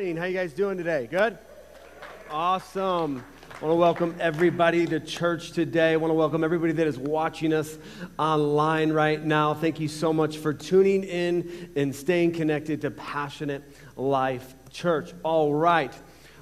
morning. How you guys doing today? Good? Awesome. I want to welcome everybody to church today. I want to welcome everybody that is watching us online right now. Thank you so much for tuning in and staying connected to Passionate Life Church. All right.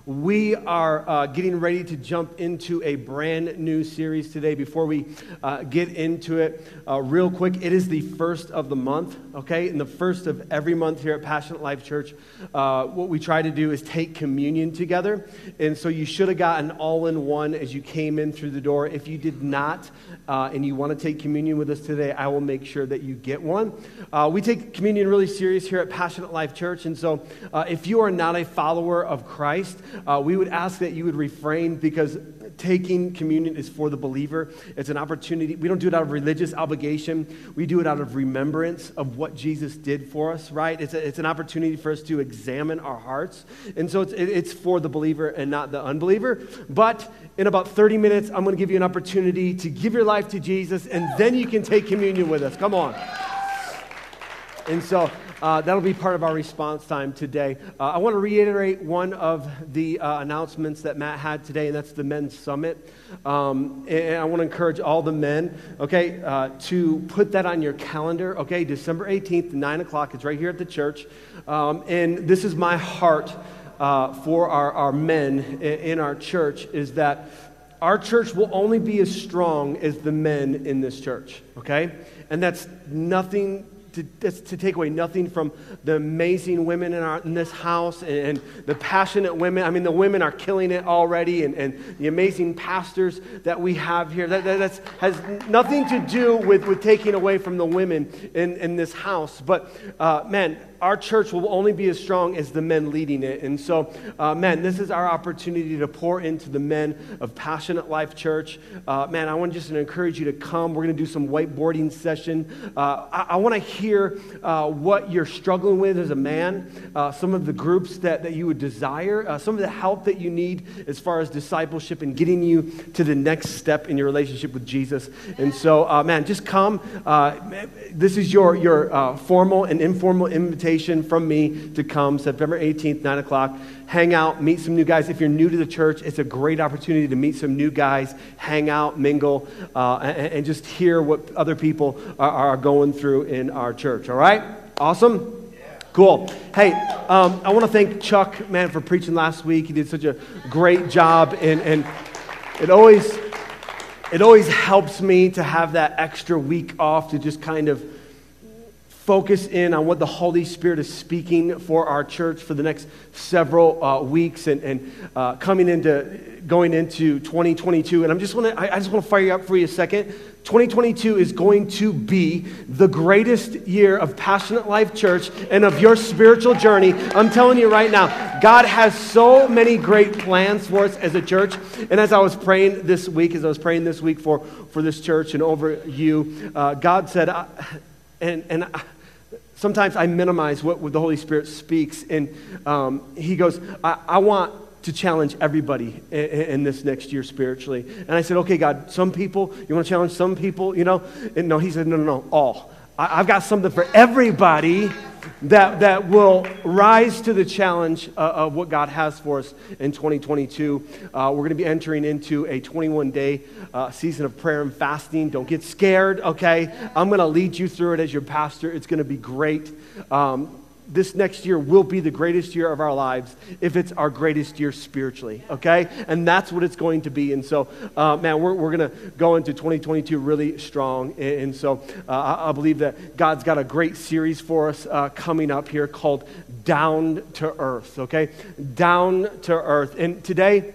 We are uh, getting ready to jump into a brand new series today. Before we uh, get into it, uh, real quick, it is the first of the month, okay? And the first of every month here at Passionate Life Church, uh, what we try to do is take communion together. And so you should have gotten all in one as you came in through the door. If you did not, uh, and you want to take communion with us today, I will make sure that you get one. Uh, we take communion really serious here at Passionate Life Church. And so if you are not a follower of Christ, uh, we would ask that you would refrain because taking communion is for the believer. It's an opportunity. We don't do it out of religious obligation, we do it out of remembrance of what Jesus did for us, right? It's, a, it's an opportunity for us to examine our hearts. And so it's, it's for the believer and not the unbeliever. But in about 30 minutes, I'm going to give you an opportunity to give your life to Jesus, and then you can take communion with us. Come on. And so uh, that'll be part of our response time today. Uh, I want to reiterate one of the uh, announcements that Matt had today, and that's the Men's Summit. Um, and I want to encourage all the men, okay, uh, to put that on your calendar, okay? December 18th, 9 o'clock. It's right here at the church. Um, and this is my heart uh, for our, our men in our church is that our church will only be as strong as the men in this church, okay? And that's nothing to, to take away nothing from the amazing women in, our, in this house and, and, the passionate women. I mean, the women are killing it already, and, and the amazing pastors that we have here. That, that has nothing to do with, with taking away from the women in, in this house. But, uh, man, our church will only be as strong as the men leading it. And so, uh, man, this is our opportunity to pour into the men of Passionate Life Church. Uh, man, I want just to encourage you to come. We're going to do some whiteboarding session. Uh, I, I want to hear uh, what you're struggling with as a man, uh, some of the groups that, that you would desire, uh, some of the help that you need as far as discipleship and getting you to the next step in your relationship with Jesus. And so, man, just come. this is your, your formal and informal invitation invitation from me to come September 18th, 9 o'clock. Hang out, meet some new guys. If you're new to the church, it's a great opportunity to meet some new guys, hang out, mingle, uh, and, and, just hear what other people are, are, going through in our church. All right? Awesome? Cool. Hey, um, I want to thank Chuck, man, for preaching last week. He did such a great job, and, and it always it always helps me to have that extra week off to just kind of focus in on what the Holy Spirit is speaking for our church for the next several uh, weeks and, and uh, coming into going into 2022. And I'm just want to I, I just want to fire you up for you a second. 2022 is going to be the greatest year of Passionate Life Church and of your spiritual journey. I'm telling you right now, God has so many great plans for us as a church. And as I was praying this week, as I was praying this week for, for this church and over you, uh, God said, and, and sometimes I minimize what, the Holy Spirit speaks. And um, he goes, I, I, want to challenge everybody in, in, this next year spiritually. And I said, okay, God, some people, you want to challenge some people, you know? And no, he said, no, no, no, all. I've got something for everybody that, that will rise to the challenge uh, of what God has for us in 2022. Uh, we're going to be entering into a 21 day uh, season of prayer and fasting. Don't get scared, okay? I'm going to lead you through it as your pastor. It's going to be great. Um, this next year will be the greatest year of our lives if it's our greatest year spiritually, okay? And that's what it's going to be. And so, uh, man, we're, we're going to go into 2022 really strong. And, so uh, I, I, believe that God's got a great series for us uh, coming up here called Down to Earth, okay? Down to Earth. And today,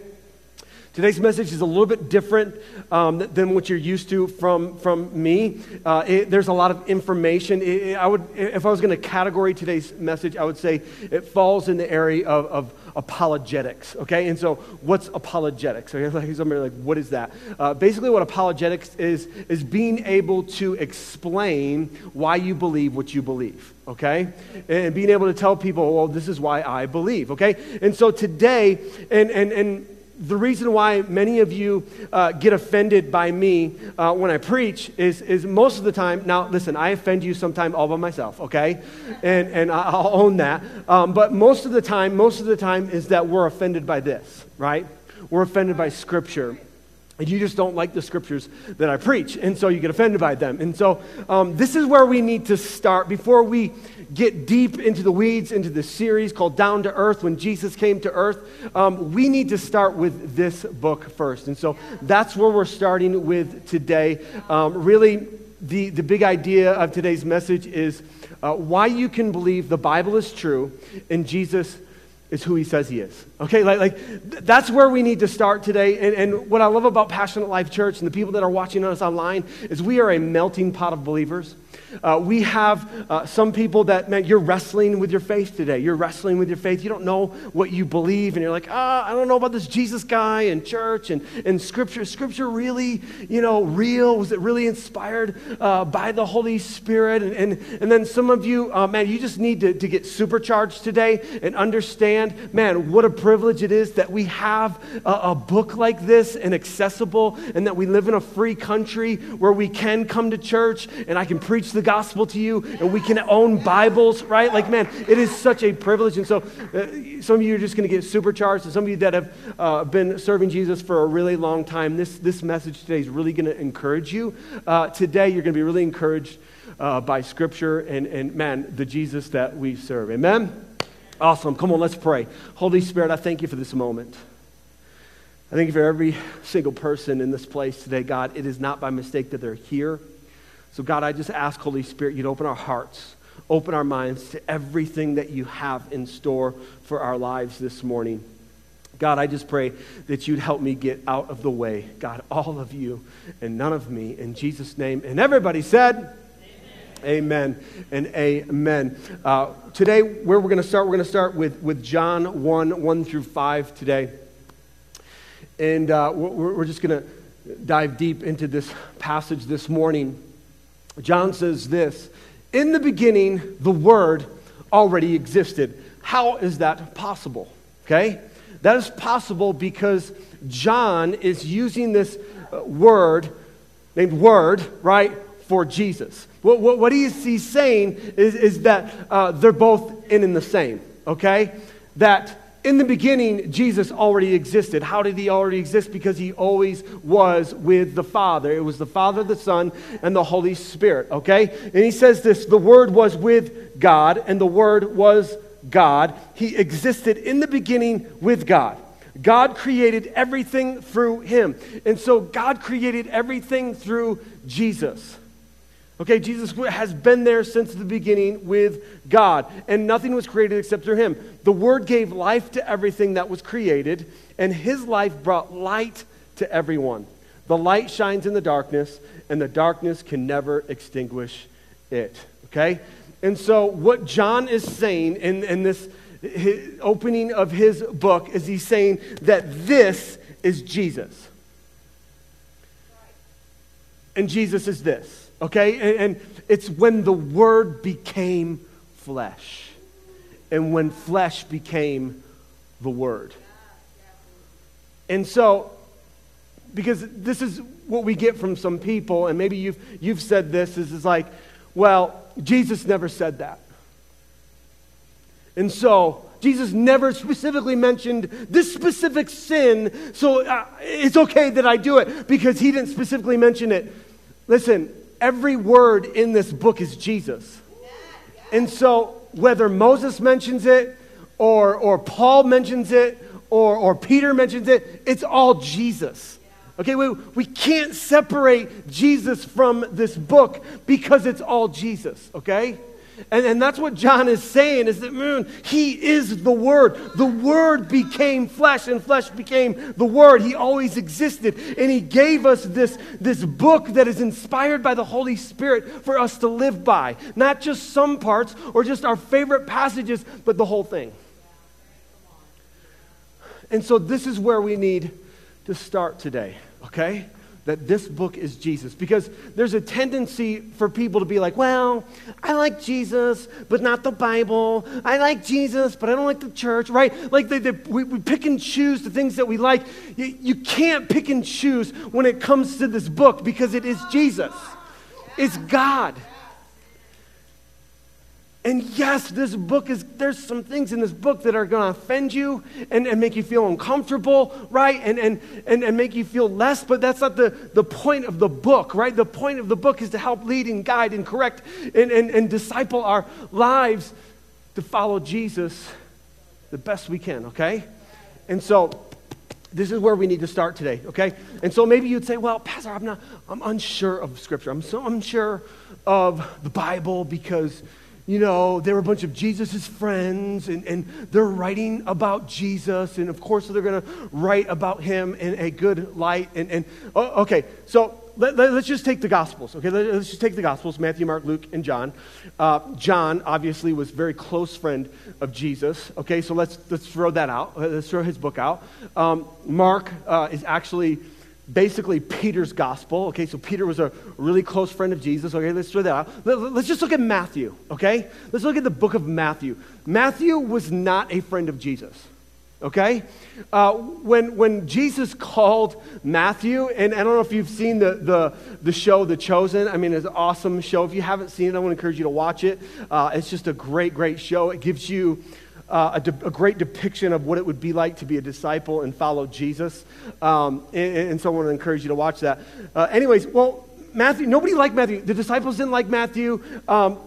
Today's message is a little bit different um, than what you're used to from, from me. Uh, it, there's a lot of information. It, I would, if I was going to categorize today's message, I would say it falls in the area of, of apologetics. Okay, and so what's apologetics? Okay, like somebody like, what is that? Uh, basically, what apologetics is is being able to explain why you believe what you believe. Okay, and being able to tell people, well, this is why I believe. Okay, and so today, and and and the reason why many of you uh, get offended by me uh, when I preach is, is most of the time, now listen, I offend you sometime all by myself, okay? And, and I'll own that. Um, but most of the time, most of the time is that we're offended by this, right? We're offended by Scripture and you just don't like the scriptures that I preach, and so you get offended by them. And so, um, this is where we need to start before we get deep into the weeds, into the series called Down to Earth when Jesus came to earth. Um, we need to start with this book first. And so, that's where we're starting with today. Um, really, the, the big idea of today's message is uh, why you can believe the Bible is true and Jesus is who he says he is. Okay, like, like that's where we need to start today. And, and what I love about Passionate Life Church and the people that are watching us online is we are a melting pot of believers. Uh, we have uh, some people that, man, you're wrestling with your faith today. You're wrestling with your faith. You don't know what you believe, and you're like, ah, I don't know about this Jesus guy and church and, and Scripture. Scripture really, you know, real? Was it really inspired uh, by the Holy Spirit? And, and, and then some of you, uh, man, you just need to, to get supercharged today and understand, man, what a privilege it is that we have a, a book like this and accessible, and that we live in a free country where we can come to church and I can preach the gospel to you and we can own Bibles, right? Like, man, it is such a privilege. And so, uh, some of you are just going to get supercharged, and some of you that have uh, been serving Jesus for a really long time, this, this message today is really going to encourage you. Uh, today, you're going to be really encouraged uh, by Scripture and, and, man, the Jesus that we serve. Amen? Awesome. Come on, let's pray. Holy Spirit, I thank you for this moment. I thank you for every single person in this place today, God. It is not by mistake that they're here. So, God, I just ask, Holy Spirit, you'd open our hearts, open our minds to everything that you have in store for our lives this morning. God, I just pray that you'd help me get out of the way. God, all of you and none of me. In Jesus' name. And everybody said, Amen, and amen. Uh, today, where we're going to start, we're going to start with, with John 1 1 through 5 today. And uh, we're, we're just going to dive deep into this passage this morning. John says this In the beginning, the Word already existed. How is that possible? Okay? That is possible because John is using this uh, word named Word, right, for Jesus. What, what, what he's, he's saying is, is that uh, they're both in and the same, okay? That in the beginning, Jesus already existed. How did he already exist? Because he always was with the Father. It was the Father, the Son, and the Holy Spirit, okay? And he says this the Word was with God, and the Word was God. He existed in the beginning with God. God created everything through him. And so God created everything through Jesus. Okay, Jesus has been there since the beginning with God, and nothing was created except through him. The Word gave life to everything that was created, and his life brought light to everyone. The light shines in the darkness, and the darkness can never extinguish it. Okay? And so, what John is saying in, in this opening of his book is he's saying that this is Jesus. And Jesus is this. Okay? And, it's when the Word became flesh. And when flesh became the Word. And so, because this is what we get from some people, and maybe you've, you've said this, is, is like, well, Jesus never said that. And so, Jesus never specifically mentioned this specific sin, so uh, it's okay that I do it because he didn't specifically mention it. Listen, every word in this book is Jesus. And so, whether Moses mentions it, or, or Paul mentions it, or, or Peter mentions it, it's all Jesus. Okay, we, we can't separate Jesus from this book because it's all Jesus, okay? And, and that's what John is saying is that, man, he is the Word. The Word became flesh, and flesh became the Word. He always existed. And he gave us this, this book that is inspired by the Holy Spirit for us to live by. Not just some parts or just our favorite passages, but the whole thing. And so this is where we need to start today, okay? That this book is Jesus. Because there's a tendency for people to be like, well, I like Jesus, but not the Bible. I like Jesus, but I don't like the church, right? Like they, they, we, we, pick and choose the things that we like. You, you can't pick and choose when it comes to this book because it is Jesus, it's God. And yes, this book is, there's some things in this book that are going to offend you and, and make you feel uncomfortable, right? And, and, and, and make you feel less, but that's not the, the point of the book, right? The point of the book is to help lead and guide and correct and, and, and disciple our lives to follow Jesus the best we can, okay? And so this is where we need to start today, okay? And so maybe you'd say, well, Pastor, I'm not, I'm unsure of Scripture. I'm so unsure of the Bible because you know, they were a bunch of Jesus' friends, and, and they're writing about Jesus, and of course they're going to write about him in a good light. And, and oh, okay, so let, us let, just take the Gospels, okay? Let, us just take the Gospels Matthew, Mark, Luke, and John. Uh, John, obviously, was very close friend of Jesus, okay? So let's, let's throw that out. Let's throw his book out. Um, Mark uh, is actually basically Peter's gospel. Okay, so Peter was a really close friend of Jesus. Okay, let's throw that out. Let's just look at Matthew. Okay, let's look at the book of Matthew. Matthew was not a friend of Jesus. Okay, uh, when when Jesus called Matthew, and I don't know if you've seen the the the show The Chosen. I mean, it's an awesome show. If you haven't seen it, I want to encourage you to watch it. Uh, it's just a great, great show. It gives you uh, a, de- a, great depiction of what it would be like to be a disciple and follow Jesus. Um, and, and, so I want to encourage you to watch that. Uh, anyways, well, Matthew, nobody liked Matthew. The disciples didn't like Matthew. Um,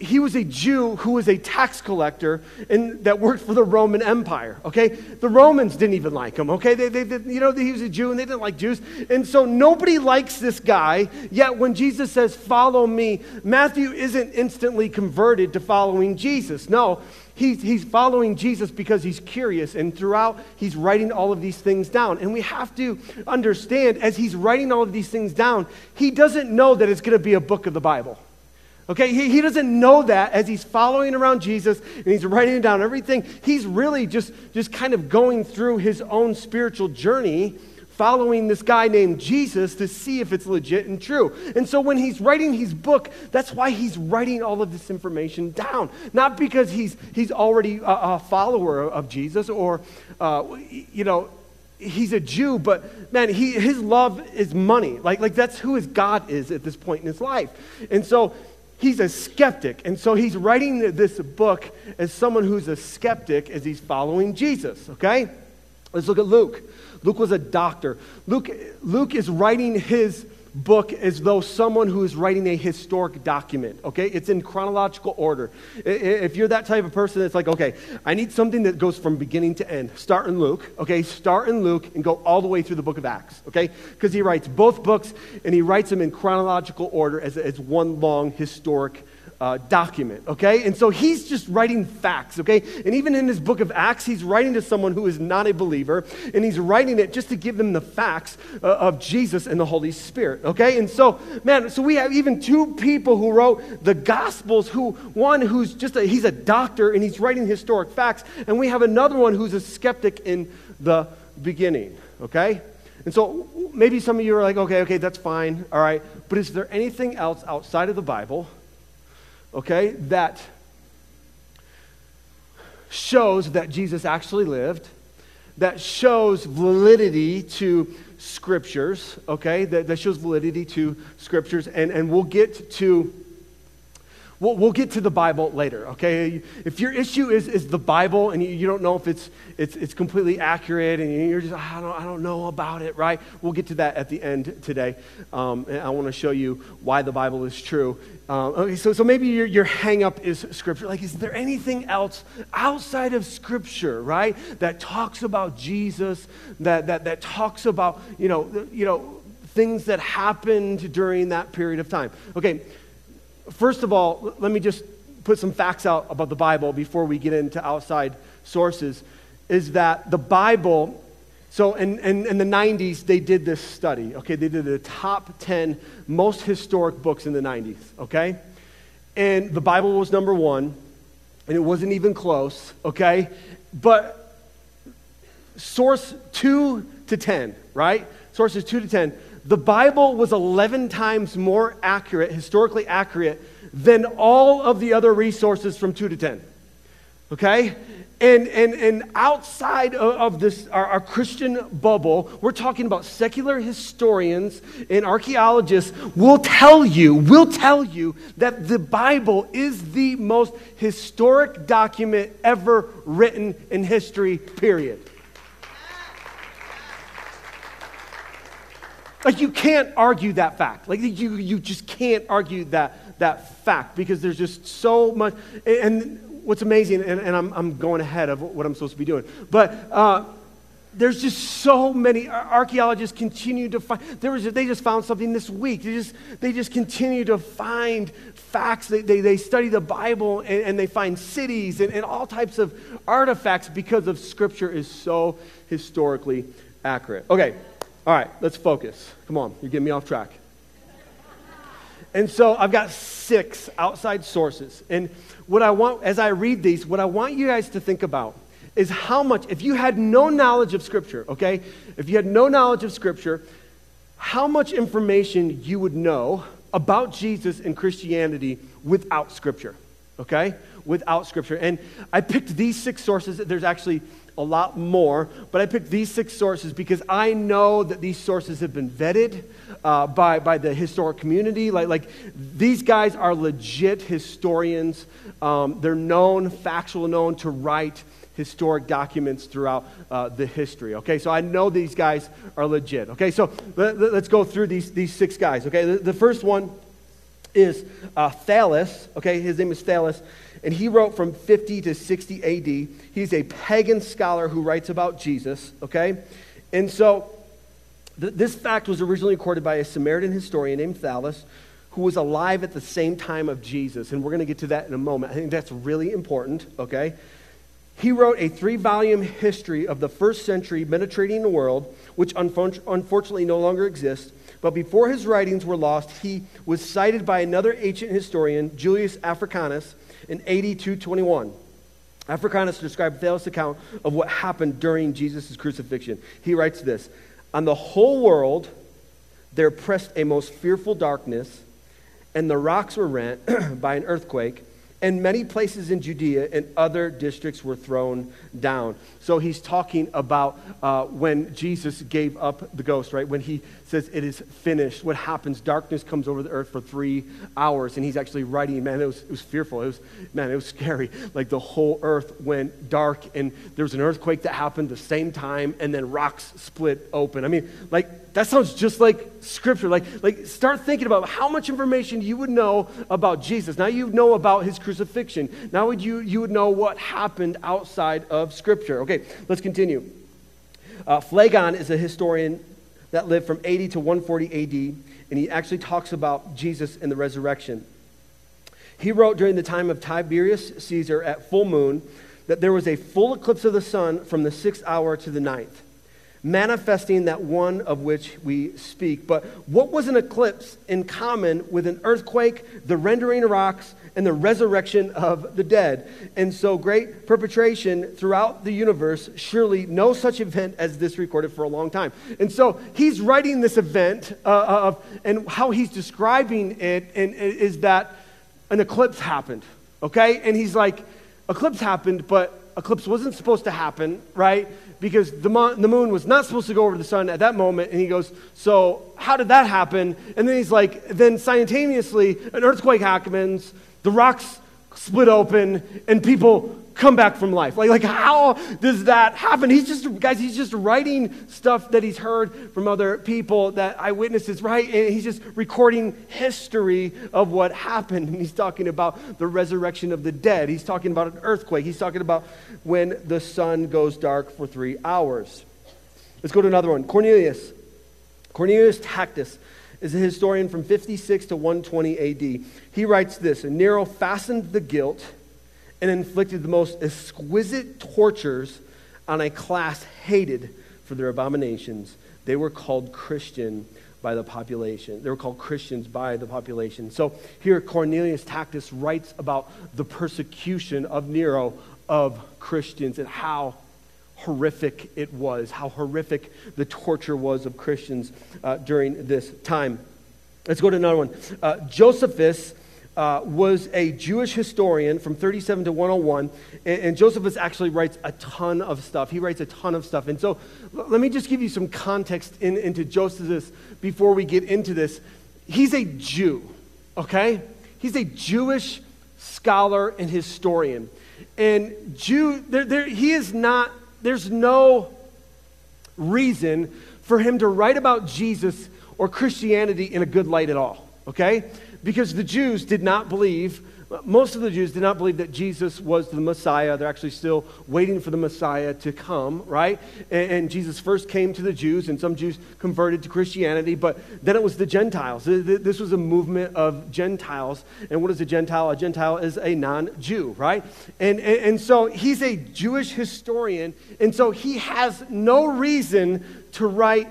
he was a Jew who was a tax collector and that worked for the Roman Empire. Okay, the Romans didn't even like him. Okay, they, they, they, you know he was a Jew and they didn't like Jews, and so nobody likes this guy. Yet when Jesus says, "Follow me," Matthew isn't instantly converted to following Jesus. No, he's, he's following Jesus because he's curious, and throughout, he's writing all of these things down. And we have to understand, as he's writing all of these things down, he doesn't know that it's going to be a book of the Bible. Okay, he, he doesn't know that as he's following around Jesus and he's writing down everything. He's really just, just kind of going through his own spiritual journey following this guy named Jesus to see if it's legit and true. And so when he's writing his book, that's why he's writing all of this information down. Not because he's, he's already a, a follower of Jesus or, uh, you know, he's a Jew, but man, he, his love is money. Like, like that's who his God is at this point in his life. And so he's a skeptic. And so he's writing this book as someone who's a skeptic as he's following Jesus, okay? Let's look at Luke. Luke was a doctor. Luke, Luke is writing his book as though someone who is writing a historic document, okay? It's in chronological order. If you're that type of person, it's like, okay, I need something that goes from beginning to end. Start in Luke, okay? Start in Luke and go all the way through the book of Acts, okay? Because he writes both books and he writes them in chronological order as, as one long historic uh, document, okay? And so he's just writing facts, okay? And even in his book of Acts, he's writing to someone who is not a believer, and he's writing it just to give them the facts uh, of Jesus and the Holy Spirit, okay? And so, man, so we have even two people who wrote the Gospels, who, one who's just a, he's a doctor and he's writing historic facts, and we have another one who's a skeptic in the beginning, okay? And so maybe some of you are like, okay, okay, that's fine, all right, but is there anything else outside of the Bible? Okay, that shows that Jesus actually lived, that shows validity to scriptures, okay, that, that shows validity to scriptures, and, and we'll get to We'll, we'll get to the Bible later, okay? If your issue is, is the Bible and you, you don't know if it's, it's, it's completely accurate and you're just, I don't, I don't know about it, right? We'll get to that at the end today. Um, and I want to show you why the Bible is true. Um, okay, so, so maybe your, your hang up is Scripture. Like, is there anything else outside of Scripture, right, that talks about Jesus, that, that, that talks about, you know, you know, things that happened during that period of time? Okay, First of all, let me just put some facts out about the Bible before we get into outside sources. Is that the Bible, so in, in, in, the 90s, they did this study, okay? They did the top 10 most historic books in the 90s, okay? And the Bible was number one, and it wasn't even close, okay? But source 2 to 10, right? Sources 2 to 10, the Bible was 11 times more accurate, historically accurate, than all of the other resources from 2 to 10. Okay? And, and, and outside of, this, our, our, Christian bubble, we're talking about secular historians and archaeologists will tell you, will tell you that the Bible is the most historic document ever written in history, period. Like you can't argue that fact. Like you, you just can't argue that, that fact because there's just so much. And what's amazing, and, and I'm, I'm going ahead of what I'm supposed to be doing, but uh, there's just so many archaeologists continue to find there was they just found something this week they just they just continue to find facts they, they, they study the bible and, and they find cities and, and all types of artifacts because of scripture is so historically accurate okay all right let's focus come on you're getting me off track and so I've got six outside sources. And what I want, as I read these, what I want you guys to think about is how much, if you had no knowledge of Scripture, okay? If you had no knowledge of Scripture, how much information you would know about Jesus and Christianity without Scripture, okay? Without Scripture. And I picked these six sources. There's actually a lot more, but I picked these six sources because I know that these sources have been vetted uh, by, by the historic community. Like, like these guys are legit historians. Um, they're known, factual known to write historic documents throughout uh, the history. Okay, so I know these guys are legit. Okay, so let, us go through these, these six guys. Okay, the, the first one is uh, Thallus. Okay, his name is Thallus and he wrote from 50 to 60 AD. He's a pagan scholar who writes about Jesus, okay? And so th- this fact was originally recorded by a Samaritan historian named Thallus, who was alive at the same time of Jesus. And we're going to get to that in a moment. I think that's really important, okay? He wrote a three volume history of the first century Mediterranean world, which unfortunately no longer exists. But before his writings were lost, he was cited by another ancient historian, Julius Africanus, in AD 221. Africanus described Thallus' account of what happened during Jesus' crucifixion. He writes this On the whole world, there pressed a most fearful darkness, and the rocks were rent by an earthquake and many places in Judea and other districts were thrown down. So he's talking about uh, when Jesus gave up the ghost, right? When he says it is finished, what happens? Darkness comes over the earth for three hours, and he's actually writing, man, it was, it was fearful. It was, man, it was scary. Like the whole earth went dark, and there was an earthquake that happened the same time, and then rocks split open. I mean, like, that sounds just like scripture. Like, like start thinking about how much information you would know about Jesus. Now you know about his crucifixion. Now would you, you would know what happened outside of Scripture. Okay, let's continue. Uh, Phlegon is a historian that lived from 80 to 140 AD, and he actually talks about Jesus and the resurrection. He wrote during the time of Tiberius Caesar at full moon that there was a full eclipse of the sun from the sixth hour to the ninth manifesting that one of which we speak. But what was an eclipse in common with an earthquake, the rendering of rocks, and the resurrection of the dead? And so, great perpetration throughout the universe, surely no such event as this recorded for a long time. And so, he's writing this event, uh, of, and how he's describing it and, is that an eclipse happened, okay? And he's like, eclipse happened, but eclipse wasn't supposed to happen, right? because the, mon- the moon was not supposed to go over the sun at that moment. And he goes, So, how did that happen? And then he's like, Then simultaneously, an earthquake happens, the rocks split open, and people come back from life. Like, like how does that happen? He's just, guys, he's just writing stuff that he's heard from other people, that eyewitnesses, right? And he's just recording history of what happened. And he's talking about the resurrection of the dead. He's talking about an earthquake. He's talking about when the sun goes dark for three hours. Let's go to another one. Cornelius. Cornelius Tacitus is a historian from 56 to 120 AD. He writes this and Nero fastened the guilt and inflicted the most exquisite tortures on a class hated for their abominations. They were called Christian by the population. They were called Christians by the population. So here Cornelius Tacitus writes about the persecution of Nero of Christians and how horrific it was, how horrific the torture was of Christians uh, during this time. Let's go to another one. Uh, Josephus uh, was a Jewish historian from 37 to 101, and, and, Josephus actually writes a ton of stuff. He writes a ton of stuff. And so l- let me just give you some context in, into Josephus before we get into this. He's a Jew, okay? He's a Jewish scholar and historian. And Jew, there, there, he is not, there's no reason for him to write about Jesus or Christianity in a good light at all, okay? Because the Jews did not believe, most of the Jews did not believe that Jesus was the Messiah. They're actually still waiting for the Messiah to come, right? And, and, Jesus first came to the Jews, and some Jews converted to Christianity, but then it was the Gentiles. This was a movement of Gentiles. And what is a Gentile? A Gentile is a non Jew, right? And, and, and so he's a Jewish historian, and so he has no reason to write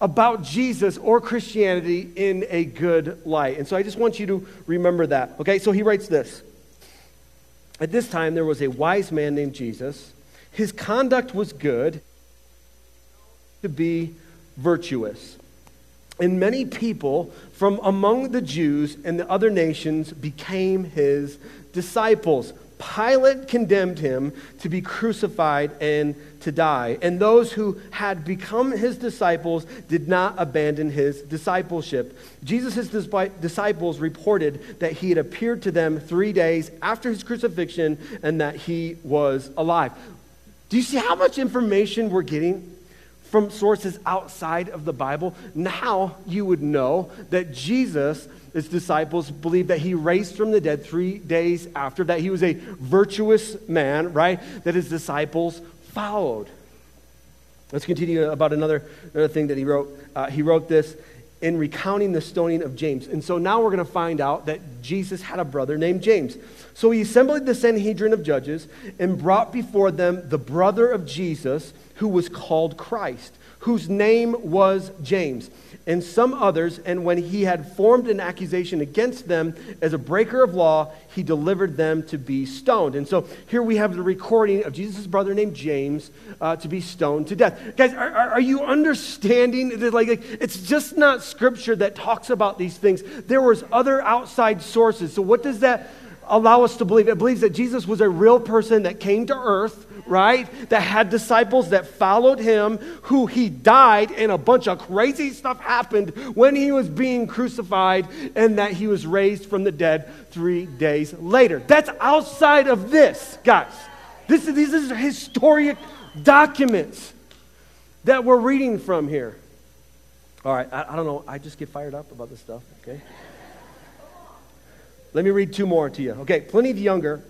about Jesus or Christianity in a good light. And so I just want you to remember that. Okay, so he writes this At this time, there was a wise man named Jesus. His conduct was good, to be virtuous. And many people from among the Jews and the other nations became his disciples. Pilate condemned him to be crucified and to die. And those who had become his disciples did not abandon his discipleship. Jesus' disciples reported that he had appeared to them three days after his crucifixion and that he was alive. Do you see how much information we're getting? From sources outside of the Bible, now you would know that Jesus his disciples believed that he raised from the dead three days after, that he was a virtuous man, right? That his disciples followed. Let's continue about another, another thing that he wrote. Uh, he wrote this in recounting the stoning of James. And so now we're going to find out that Jesus had a brother named James. So he assembled the Sanhedrin of judges and brought before them the brother of Jesus, who was called Christ, whose name was James and some others, and when he had formed an accusation against them as a breaker of law, he delivered them to be stoned. And so here we have the recording of Jesus' brother named James uh, to be stoned to death. Guys, are, are you understanding? That, like, it's just not scripture that talks about these things. There was other outside sources. So what does that allow us to believe? It believes that Jesus was a real person that came to earth right? That had disciples that followed him, who he died, and a bunch of crazy stuff happened when he was being crucified, and that he was raised from the dead three days later. That's outside of this, guys. This is, these are historic documents that we're reading from here. All right, I, I don't know. I just get fired up about this stuff, okay? Let me read two more to you. Okay, Pliny the Younger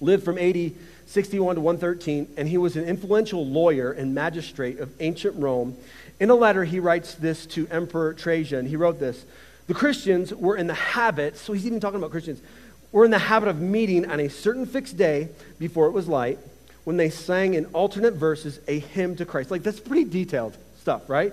lived from 80 61 to 113, and he was an influential lawyer and magistrate of ancient Rome. In a letter, he writes this to Emperor Trajan. He wrote this The Christians were in the habit, so he's even talking about Christians, were in the habit of meeting on a certain fixed day before it was light when they sang in alternate verses a hymn to Christ. Like, that's pretty detailed stuff, right?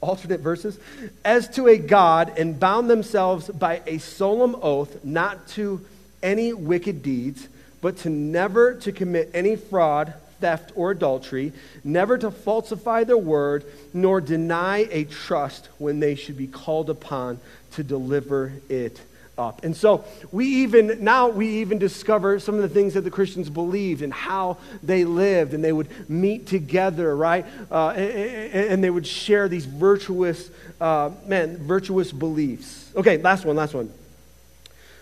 Alternate verses. As to a God, and bound themselves by a solemn oath not to any wicked deeds but to never to commit any fraud, theft, or adultery, never to falsify their word, nor deny a trust when they should be called upon to deliver it up. And so we even, now we even discover some of the things that the Christians believed and how they lived. And they would meet together, right? Uh, and, and, they would share these virtuous, uh, man, virtuous beliefs. Okay, last one, last one.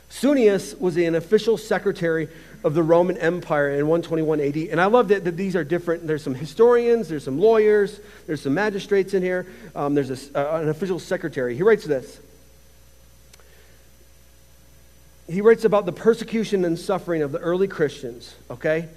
Suetonius was an official secretary of the Roman Empire in 121 AD. And I love that, that these are different. There's some historians, there's some lawyers, there's some magistrates in here, um, there's a, uh, an official secretary. He writes this. He writes about the persecution and suffering of the early Christians, okay?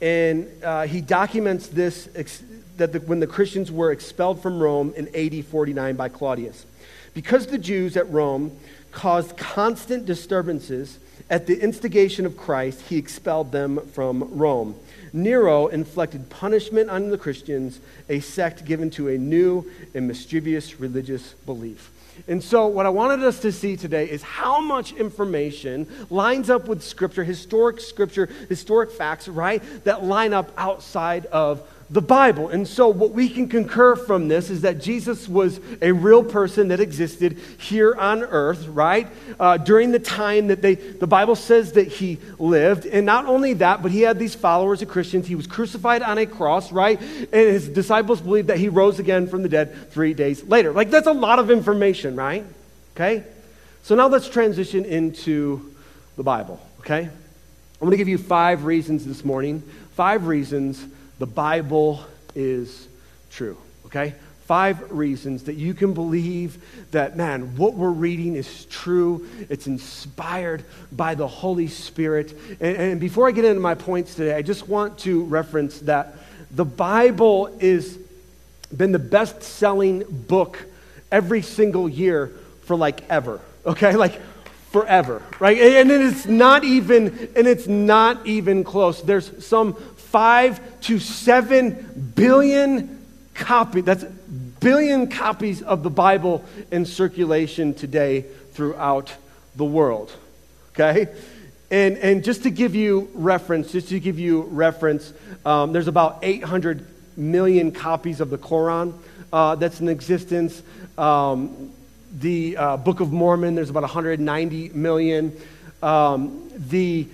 And uh, he documents this ex- that the, when the Christians were expelled from Rome in AD 49 by Claudius. Because the Jews at Rome caused constant disturbances at the instigation of Christ, he expelled them from Rome. Nero inflicted punishment on the Christians, a sect given to a new and mischievous religious belief. And so, what I wanted us to see today is how much information lines up with Scripture, historic Scripture, historic facts, right, that line up outside of the Bible. And so, what we can concur from this is that Jesus was a real person that existed here on earth, right? Uh, during the time that they, the Bible says that he lived. And not only that, but he had these followers of Christians. He was crucified on a cross, right? And his disciples believed that he rose again from the dead three days later. Like, that's a lot of information, right? Okay? So, now let's transition into the Bible, okay? I'm going to give you five reasons this morning. Five reasons the Bible is true, okay? Five reasons that you can believe that, man, what we're reading is true. It's inspired by the Holy Spirit. And, and before I get into my points today, I just want to reference that the Bible is been the best selling book every single year for like ever, okay? Like forever, right? And it's not even, and it's not even close. There's some five to seven billion copies. That's billion copies of the Bible in circulation today throughout the world. Okay? And, and just to give you reference, just to give you reference, um, there's about 800 million copies of the Quran uh, that's in existence. Um, the uh, Book of Mormon, there's about 190 million. Um, the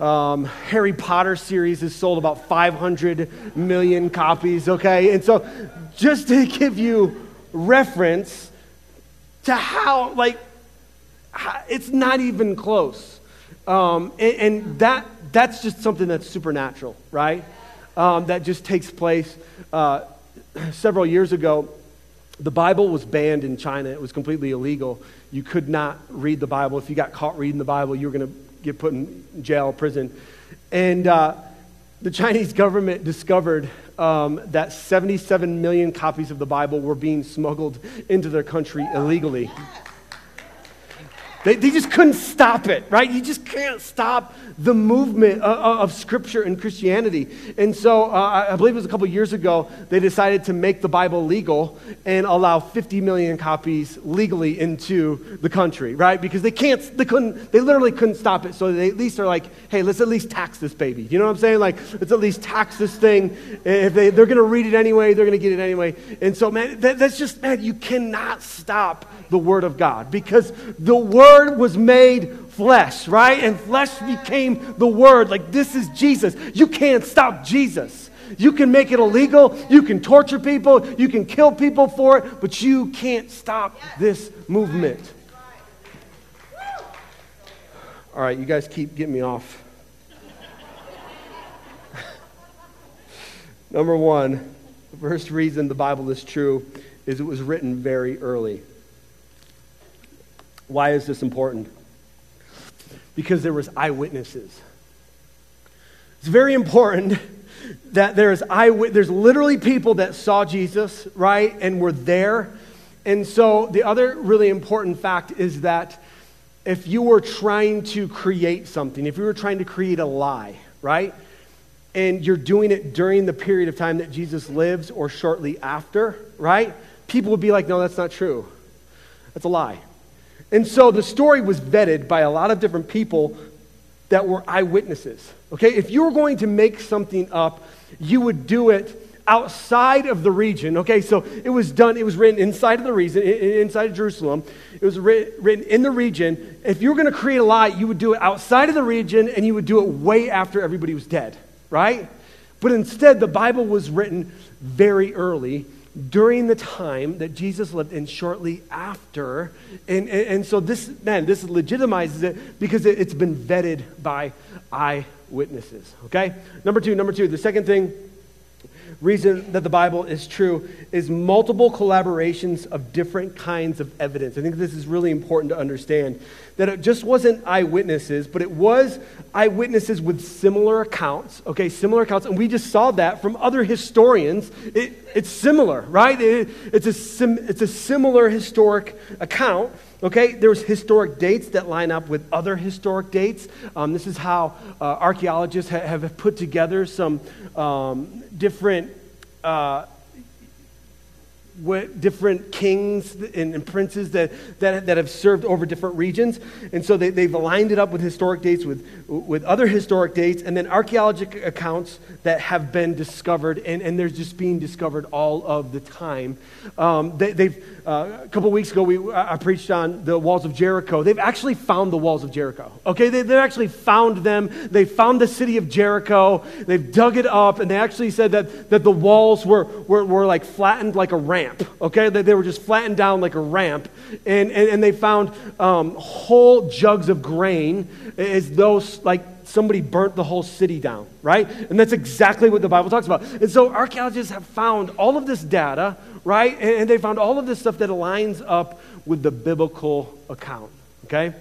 um, Harry Potter series has sold about 500 million copies, okay? And so, just to give you reference to how, like, how, it's not even close. Um, and, and, that, that's just something that's supernatural, right? Um, that just takes place. Uh, several years ago, the Bible was banned in China. It was completely illegal. You could not read the Bible. If you got caught reading the Bible, you were going to get put in jail, prison. And uh, the Chinese government discovered um, that 77 million copies of the Bible were being smuggled into their country illegally. They, they just couldn't stop it, right? You just can't stop the movement of, of Scripture and Christianity. And so uh, I believe it was a couple years ago, they decided to make the Bible legal and allow 50 million copies legally into the country, right? Because they can't, they couldn't, they literally couldn't stop it. So they at least are like, hey, let's at least tax this baby. You know what I'm saying? Like, let's at least tax this thing. If they, they're going to read it anyway, they're going to get it anyway. And so, man, that, that's just, man, you cannot stop the Word of God because the Word was made flesh, right? And flesh became the Word. Like, this is Jesus. You can't stop Jesus. You can make it illegal, you can torture people, you can kill people for it, but you can't stop this movement. All right, you guys keep getting me off. Number one, the first reason the Bible is true is it was written very early. Why is this important? Because there was eyewitnesses. It's very important that there's eyewit- there's literally people that saw Jesus, right, and were there. And so the other really important fact is that if you were trying to create something, if you were trying to create a lie, right, and you're doing it during the period of time that Jesus lives or shortly after, right, people would be like, no, that's not true. That's a lie. And so the story was vetted by a lot of different people that were eyewitnesses. Okay, if you were going to make something up, you would do it outside of the region. Okay, so it was done, it was written inside of the region, inside of Jerusalem. It was written in the region. If you were going to create a lie, you would do it outside of the region and you would do it way after everybody was dead, right? But instead, the Bible was written very early during the time that Jesus lived and shortly after. And, and, and so this, man, this legitimizes it because it, it's been vetted by eyewitnesses. Okay? Number two, number two, the second thing reason that the Bible is true is multiple collaborations of different kinds of evidence. I think this is really important to understand that it just wasn't eyewitnesses, but it was eyewitnesses with similar accounts, okay, similar accounts. And we just saw that from other historians. It, it's similar, right? It, it's, a sim, it's a similar historic account. Okay, there's historic dates that line up with other historic dates. Um, this is how uh, archaeologists ha- have put together some um, different uh, different kings and, and princes that, that, that have served over different regions. And so they, they've aligned it up with historic dates, with, with other historic dates, and then archaeological accounts that have been discovered, and, and they're just being discovered all of the time. Um, they, have uh, a couple weeks ago, we, I preached on the walls of Jericho. They've actually found the walls of Jericho. Okay, they, they actually found them. They found the city of Jericho. They've dug it up, and they actually said that, that the walls were, were, were like flattened like a ramp. Okay, they, they were just flattened down like a ramp. And, and, and they found um, whole jugs of grain as though like somebody burnt the whole city down, right? And that's exactly what the Bible talks about. And so archaeologists have found all of this data, right? And, and they found all of this stuff that aligns up with the biblical account, okay?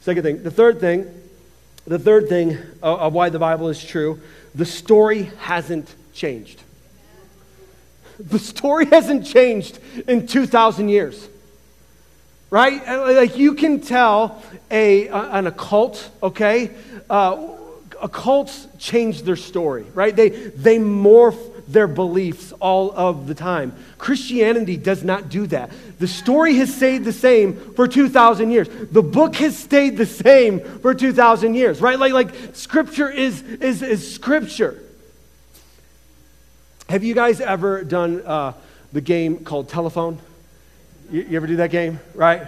Second thing. The third thing, the third thing of, of why the Bible is true, the story hasn't changed. The story hasn't changed in 2,000 years right? Like you can tell a, an occult, okay? Uh, occults change their story, right? They, they morph their beliefs all of the time. Christianity does not do that. The story has stayed the same for 2,000 years. The book has stayed the same for 2,000 years, right? Like, like scripture is, is, is scripture. Have you guys ever done uh, the game called Telephone? You, you ever do that game, right?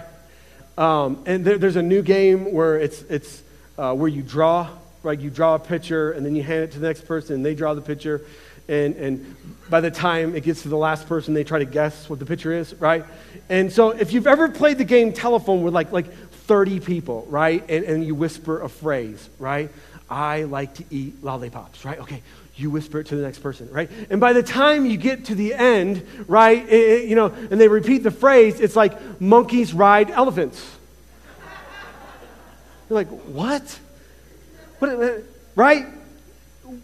Um, and there, there's a new game where it's, it's uh, where you draw, right? You draw a picture and then you hand it to the next person and they draw the picture. And, and by the time it gets to the last person, they try to guess what the picture is, right? And so if you've ever played the game telephone with like, like 30 people, right? And, and you whisper a phrase, right? I like to eat lollipops, right? Okay, you whisper it to the next person, right? And by the time you get to the end, right, it, you know, and they repeat the phrase, it's like monkeys ride elephants. You're like, what? what? Uh, right?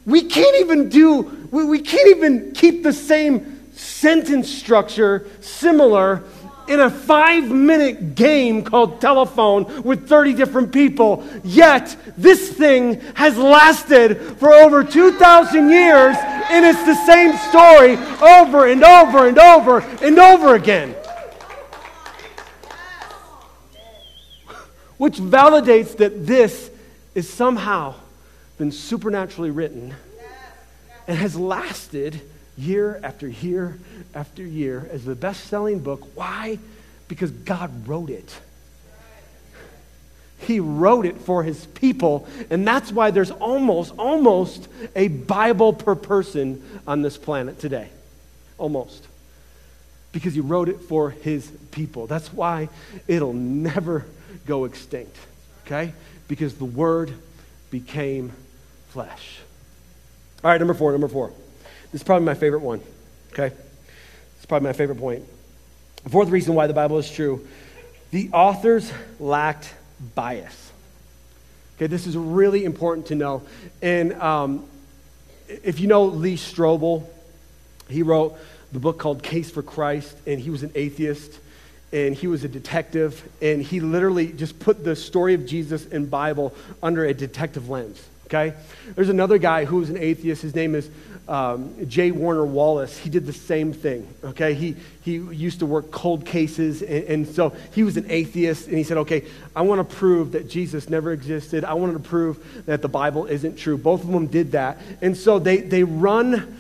We can't even do, we, we can't even keep the same sentence structure similar in a five minute game called telephone with 30 different people. Yet, this thing has lasted for over 2,000 years, and it's the same story over and over and over and over again. Which validates that this is somehow been supernaturally written and has lasted year after year after year as the best selling book. Why? Because God wrote it. He wrote it for his people, and that's why there's almost, almost a Bible per person on this planet today. Almost. Because he wrote it for his people. That's why it'll never go extinct. Okay? Because the Word became flesh. All right, number four, number four. This is probably my favorite one, okay? It's probably my favorite point. Fourth reason why the Bible is true the authors lacked bias. Okay, this is really important to know. And um, if you know Lee Strobel, he wrote the book called Case for Christ, and he was an atheist and he was a detective, and he literally just put the story of Jesus in Bible under a detective lens. Okay? There's another guy who was an atheist. His name is um, J. Warner Wallace, he did the same thing. Okay, he he used to work cold cases, and, and, so he was an atheist, and he said, "Okay, I want to prove that Jesus never existed. I wanted to prove that the Bible isn't true." Both of them did that, and so they they run.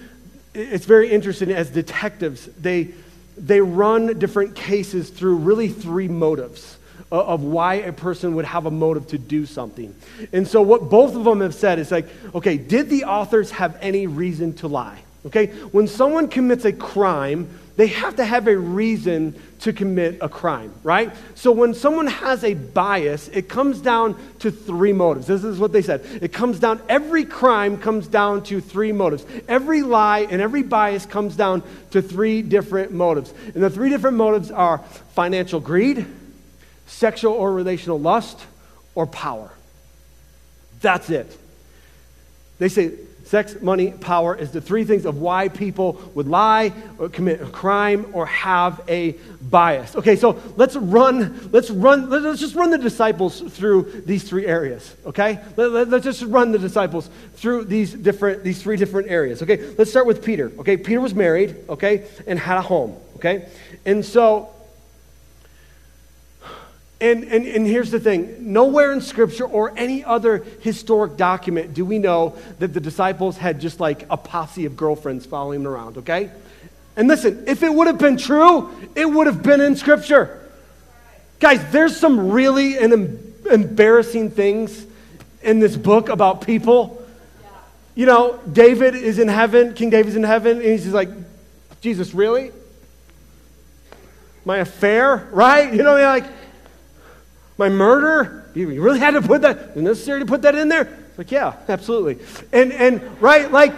It's very interesting as detectives. They they run different cases through really three motives of why a person would have a motive to do something. And so, what both of them have said is like, okay, did the authors have any reason to lie? Okay, when someone commits a crime, they have to have a reason to commit a crime, right? So when someone has a bias, it comes down to three motives. This is what they said. It comes down, every crime comes down to three motives. Every lie and every bias comes down to three different motives. And the three different motives are financial greed, sexual or relational lust, or power. That's it. They say sex, money, power is the three things of why people would lie or commit a crime or have a bias. Okay, so let's run, let's run, let's just run the disciples through these three areas. Okay? Let, us just run the disciples through these different, these three different areas. Okay, let's start with Peter. Okay, Peter was married, okay, and had a home. okay? And so, and, and, and here's the thing nowhere in Scripture or any other historic document do we know that the disciples had just like a posse of girlfriends following them around, okay? And listen, if it would have been true, it would have been in Scripture. Guys, there's some really em- embarrassing things in this book about people. You know, David is in heaven, King David's in heaven, and he's just like, Jesus, really? My affair, right? You know, what I mean? like, my murder? You really had to put that, necessary to put that in there? It's like, yeah, absolutely. And, and right, like,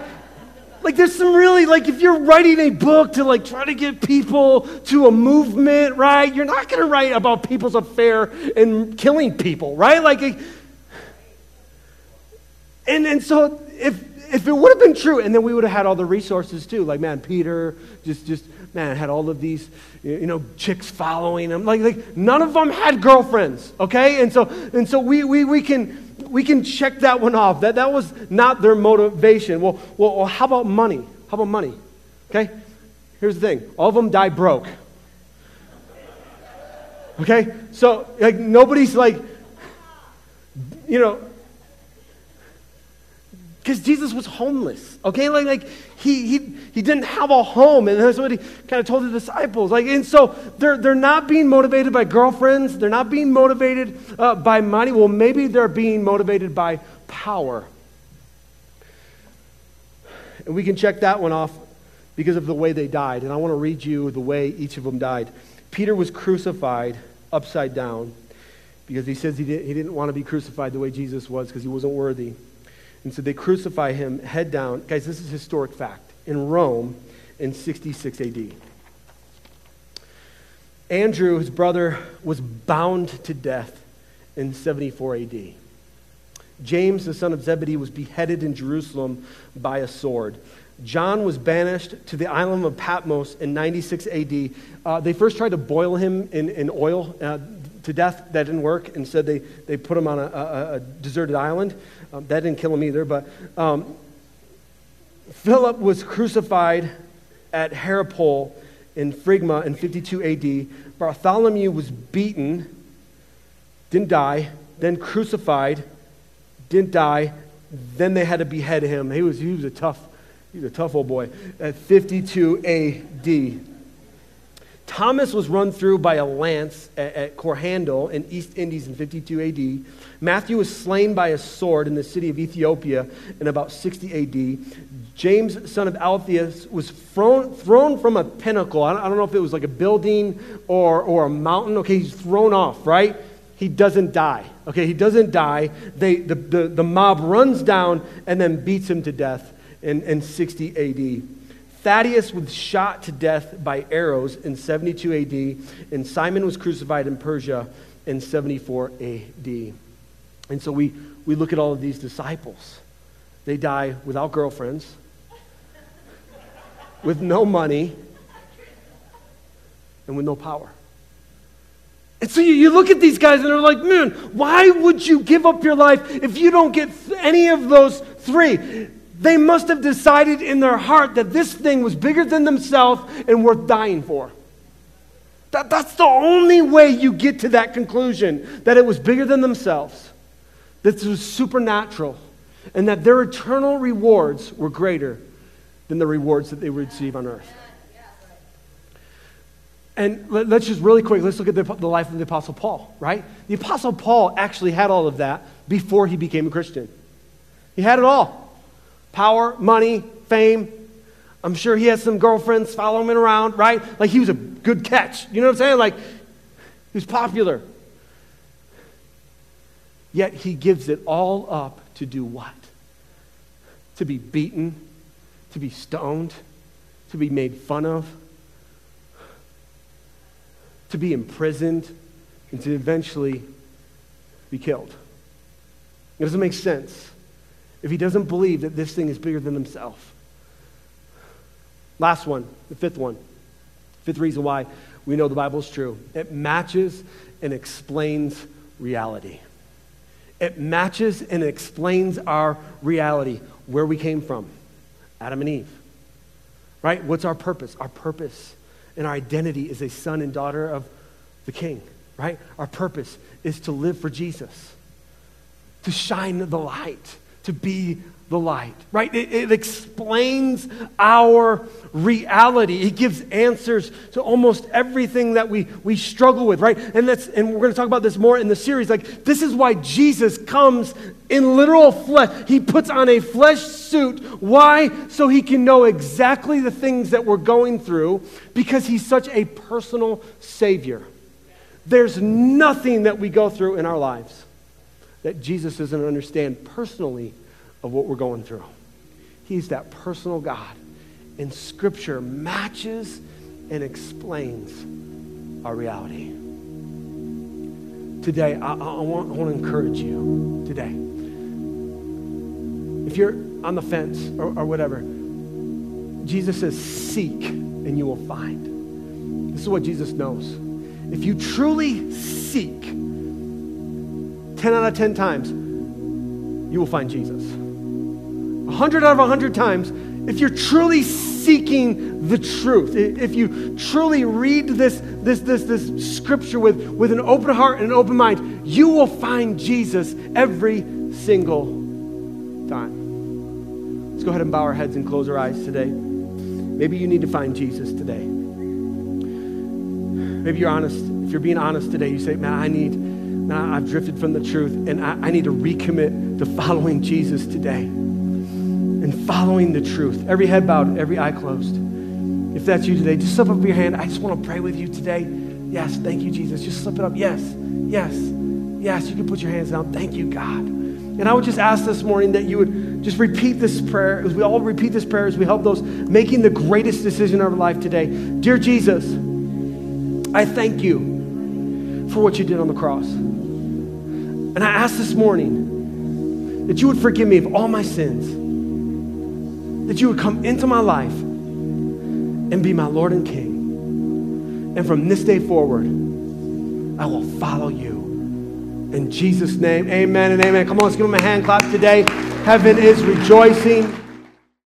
like there's some really like if you're writing a book to like try to get people to a movement right you're not going to write about people's affair and killing people right like and and so if if it would have been true and then we would have had all the resources too like man peter just just man had all of these you know chicks following him like like none of them had girlfriends okay and so and so we we we can we can check that one off. That, that was not their motivation. Well, well, well, how about money? How about money? Okay? Here's the thing all of them die broke. Okay? So, like, nobody's like, you know, because Jesus was homeless. Okay? Like, like he, he, he didn't have a home. And that's what he kind of told the disciples. Like, and so they're, they're not being motivated by girlfriends. They're not being motivated uh, by money. Well, maybe they're being motivated by power. And we can check that one off because of the way they died. And I want to read you the way each of them died. Peter was crucified upside down because he says he, did, he didn't want to be crucified the way Jesus was because he wasn't worthy. And so they crucify him head down. Guys, this is historic fact. In Rome in 66 AD. Andrew, his brother, was bound to death in 74 AD. James, the son of Zebedee, was beheaded in Jerusalem by a sword. John was banished to the island of Patmos in 96 AD. Uh, they first tried to boil him in, in oil uh, to death. That didn't work. Instead, they, they put him on a, a, a deserted island. Um, that didn't kill him either, but um, Philip was crucified at Hierapolis in Phrygia in 52 AD. Bartholomew was beaten, didn't die, then crucified, didn't die. Then they had to behead him. He was, he was a tough, he was a tough old boy. At 52 AD. Thomas was run through by a lance at, at in East Indies in 52 AD. Matthew was slain by a sword in the city of Ethiopia in about 60 AD. James, son of Alphaeus, was thrown, thrown from a pinnacle. I don't, I don't know if it was like a building or, or a mountain. Okay, he's thrown off, right? He doesn't die. Okay, he doesn't die. They, the, the, the mob runs down and then beats him to death in, in 60 AD. Thaddeus was shot to death by arrows in 72 AD, and Simon was crucified in Persia in 74 AD. And so we, we look at all of these disciples. They die without girlfriends, with no money, and with no power. And so you, you look at these guys and they're like, man, why would you give up your life if you don't get any of those three? They must have decided in their heart that this thing was bigger than themselves and worth dying for. That, that's the only way you get to that conclusion that it was bigger than themselves, that this was supernatural, and that their eternal rewards were greater than the rewards that they would receive on earth. And let, us just really quick, let's look at the, the life of the Apostle Paul, right? The Apostle Paul actually had all of that before he became a Christian. He had it all power, money, fame. I'm sure he has some girlfriends following him around, right? Like he was a good catch. You know what I'm saying? Like he was popular. Yet he gives it all up to do what? To be beaten, to be stoned, to be made fun of, to be imprisoned, and to eventually be killed. It doesn't make sense if he doesn't believe that this thing is bigger than himself. Last one, the fifth one, fifth reason why we know the Bible is true it matches and explains reality. It matches and explains our reality, where we came from Adam and Eve. Right? What's our purpose? Our purpose and our identity is a son and daughter of the King, right? Our purpose is to live for Jesus, to shine the light, to be the light, right? It, it, explains our reality. It gives answers to almost everything that we, we struggle with, right? And that's and we're going to talk about this more in the series. Like this is why Jesus comes in literal flesh. He puts on a flesh suit. Why? So he can know exactly the things that we're going through because he's such a personal savior. There's nothing that we go through in our lives that Jesus doesn't understand personally of what we're going through. He's that personal God. And Scripture matches and explains our reality. Today, I, I, want, I want to encourage you today. If you're on the fence or, or whatever, Jesus says, Seek and you will find. This is what Jesus knows. If you truly seek, 10 out of 10 times, you will find Jesus. 100 out of 100 times, if you're truly seeking the truth, if you truly read this, this, this, this scripture with, with an open heart and an open mind, you will find Jesus every single time. Let's go ahead and bow our heads and close our eyes today. Maybe you need to find Jesus today. Maybe you're honest. If you're being honest today, you say, Man, I need, man, I've drifted from the truth and I, I need to recommit to following Jesus today and following the truth. Every head bowed, every eye closed. If that's you today, just slip up your hand. I just want to pray with you today. Yes, thank you, Jesus. Just slip it up. Yes, yes, yes. You can put your hands down. Thank you, God. And I would just ask this morning that you would just repeat this prayer as we all repeat this prayer as we help those making the greatest decision of our life today. Dear Jesus, I thank you for what you did on the cross. And I ask this morning that you would forgive me of all my sins that you would come into my life and be my Lord and King. And from this day forward, I will follow you. In Jesus' name, amen and amen. Come on, let's give him a hand clap today. Heaven is rejoicing.